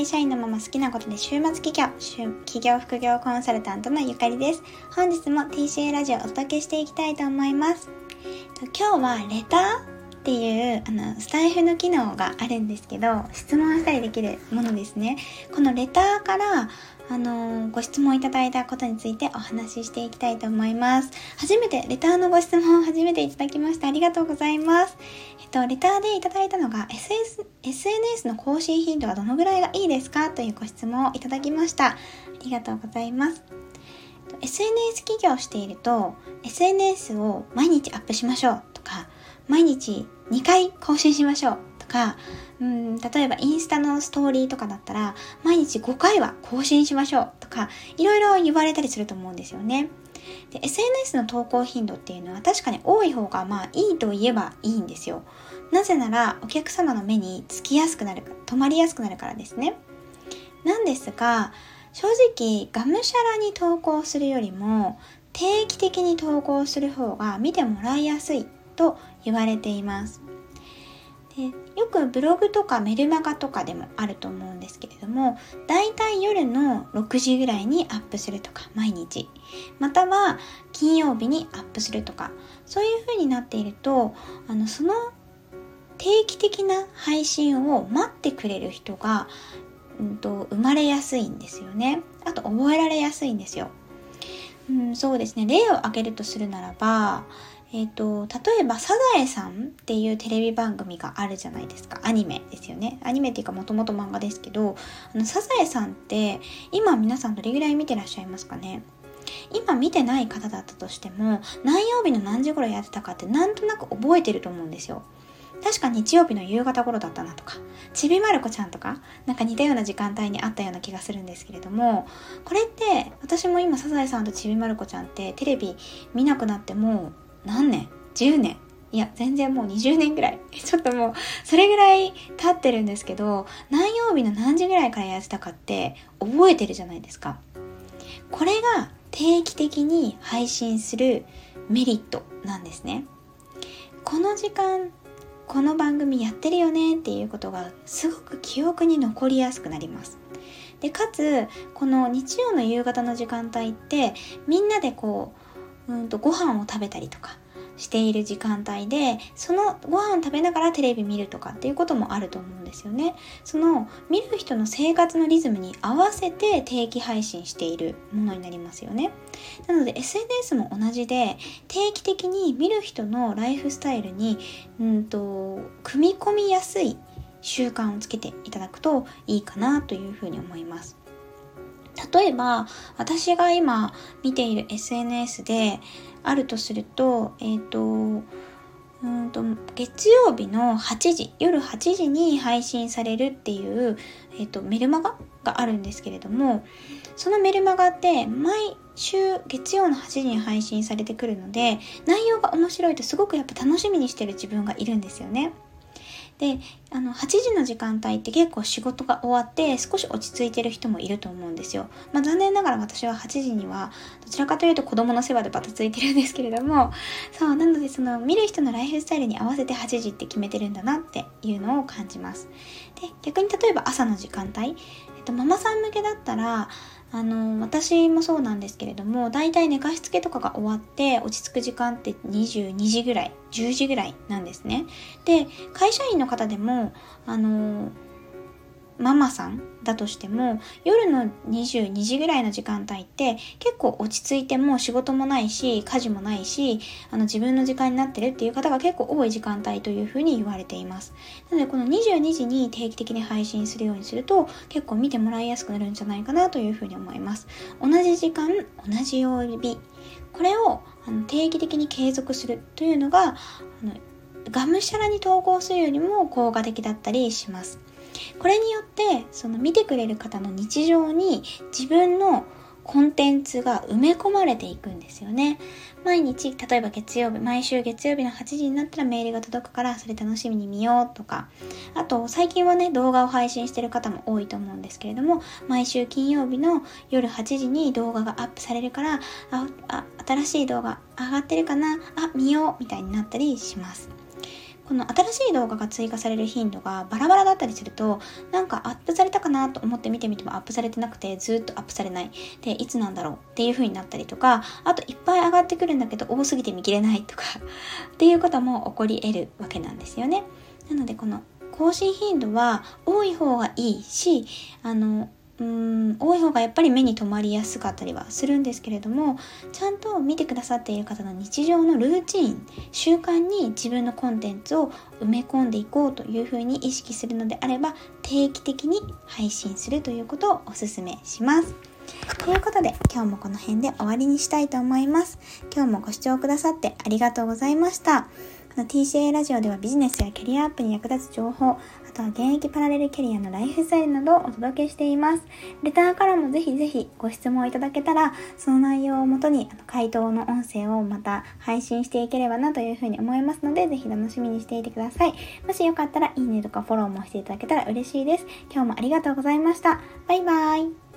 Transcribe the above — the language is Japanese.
会社員のまま好きなことで週末企業、企業副業コンサルタントのゆかりです。本日も TCA ラジオをお届けしていきたいと思います。今日はレターっていうあのスタイフの機能があるんですけど質問したりできるものですねこのレターからあのご質問いただいたことについてお話ししていきたいと思います。初めて、レターのご質問を初めていただきました。ありがとうございます。えっと、レターでいただいたのが、SS、SNS の更新頻度はどのぐらいがいいですかというご質問をいただきました。ありがとうございます。SNS 起業をしていると、SNS を毎日アップしましょうとか、毎日2回更新しましょうか、うん例えばインスタのストーリーとかだったら毎日5回は更新しましょうとかいろいろ言われたりすると思うんですよね。で SNS の投稿頻度っていうのは確かに多い方がまあいいと言えばいいんですよ。なぜならお客様の目につきやすくなる止まりやすくなるからですね。なんですが正直がむしゃらに投稿するよりも定期的に投稿する方が見てもらいやすいと言われています。でよくブログとかメルマガとかでもあると思うんですけれどもだいたい夜の6時ぐらいにアップするとか毎日。または金曜日にアップするとかそういう風になっているとあのその定期的な配信を待ってくれる人が、うんと、生まれやすいんですよね。あと覚えられやすいんですよ、うん、そうですね。例を挙げるとするならばえっ、ー、と、例えば、サザエさんっていうテレビ番組があるじゃないですか。アニメですよね。アニメっていうかもともと漫画ですけど、あの、サザエさんって、今皆さんどれぐらい見てらっしゃいますかね？今見てない方だったとしても、何曜日の何時頃やってたかってなんとなく覚えてると思うんですよ。確か日曜日の夕方頃だったなとか、ちびまる子ちゃんとか、なんか似たような時間帯にあったような気がするんですけれども、これって私も今サザエさんとちびまる子ちゃんってテレビ見なくなっても何年 ?10 年？いや、全然もう20年ぐらい。ちょっともう、それぐらい経ってるんですけど、何曜日の何時ぐらいからやってたかって覚えてるじゃないですか。これが定期的に配信するメリットなんですね。この時間、この番組やってるよねっていうことがすごく記憶に残りやすくなります。で、かつ、この日曜の夕方の時間帯って、みんなでこう、うんとご飯を食べたりとかしている時間帯でそのご飯を食べながらテレビ見るとかっていうこともあると思うんですよね。その見る人の生活のリズムに合わせて定期配信しているものになりますよね。なので SNS も同じで定期的に見る人のライフスタイルにうんと組み込みやすい習慣をつけていただくといいかなというふうに思います。例えば、私が今見ている SNS であるとすると、えっ、ー、と、うんと月曜日の8時、夜8時に配信されるっていう、えっ、ー、と、メルマガがあるんですけれども、そのメルマガって毎週月曜の8時に配信されてくるので、内容が面白いとすごくやっぱ楽しみにしてる自分がいるんですよね。であの8時の時間帯って結構仕事が終わって少し落ち着いてる人もいると思うんですよ。まあ、残念ながら私は8時にはどちらかというと子供の世話でバタついてるんですけれどもそうなのでその見る人のライフスタイルに合わせて8時って決めてるんだなっていうのを感じます。で逆に例えば朝の時間帯、えっと、ママさん向けだったらあの私もそうなんですけれどもだいたい寝かしつけとかが終わって落ち着く時間って22時ぐらい10時ぐらいなんですね。で会社員の方でもあのママさんだとしても夜の22時ぐらいの時間帯って結構落ち着いても仕事もないし家事もないしあの自分の時間になってるっていう方が結構多い時間帯というふうに言われています。なのでこの22時に定期的に配信するようにすると結構見てもらいやすくなるんじゃないかなというふうに思います。同じ時間同じ曜日これをあの定期的に継続するというのがあのがむしゃらに投稿するよりも効果的だったりします。これによってその見てくれる方の日常に自分のコンテンツが埋め込まれていくんですよね。毎日、例えば月曜日、毎週月曜日の8時になったらメールが届くからそれ楽しみに見ようとか、あと最近はね、動画を配信してる方も多いと思うんですけれども、毎週金曜日の夜8時に動画がアップされるから、あ、あ新しい動画上がってるかな？あ、見ようみたいになったりします。この新しい動画が追加される頻度がバラバラだったりすると、なんかアップされたかなと思って見てみてもアップされてなくて、ずっとアップされない。で、いつなんだろう？っていう風になったりとか、あといっぱい上がってくるんだけど多すぎて見切れないとか っていうことも起こり得るわけなんですよね。なのでこの更新頻度は多い方がいいし、あの、うん多い方がやっぱり目に留まりやすかったりはするんですけれどもちゃんと見てくださっている方の日常のルーチン習慣に自分のコンテンツを埋め込んでいこうというふうに意識するのであれば定期的に配信するということをおすすめします。ということで今日もこの辺で終わりにしたいと思います。今日もご視聴くださってありがとうございました。この TCA ラジオではビジネスやキャリアアップに役立つ情報、あとは現役パラレルキャリアのライフスタイルなどをお届けしています。レターからもぜひぜひご質問いただけたら、その内容をもとに回答の音声をまた配信していければなというふうに思いますので、ぜひ楽しみにしていてください。もしよかったらいいねとかフォローもしていただけたら嬉しいです。今日もありがとうございました。バイバーイ。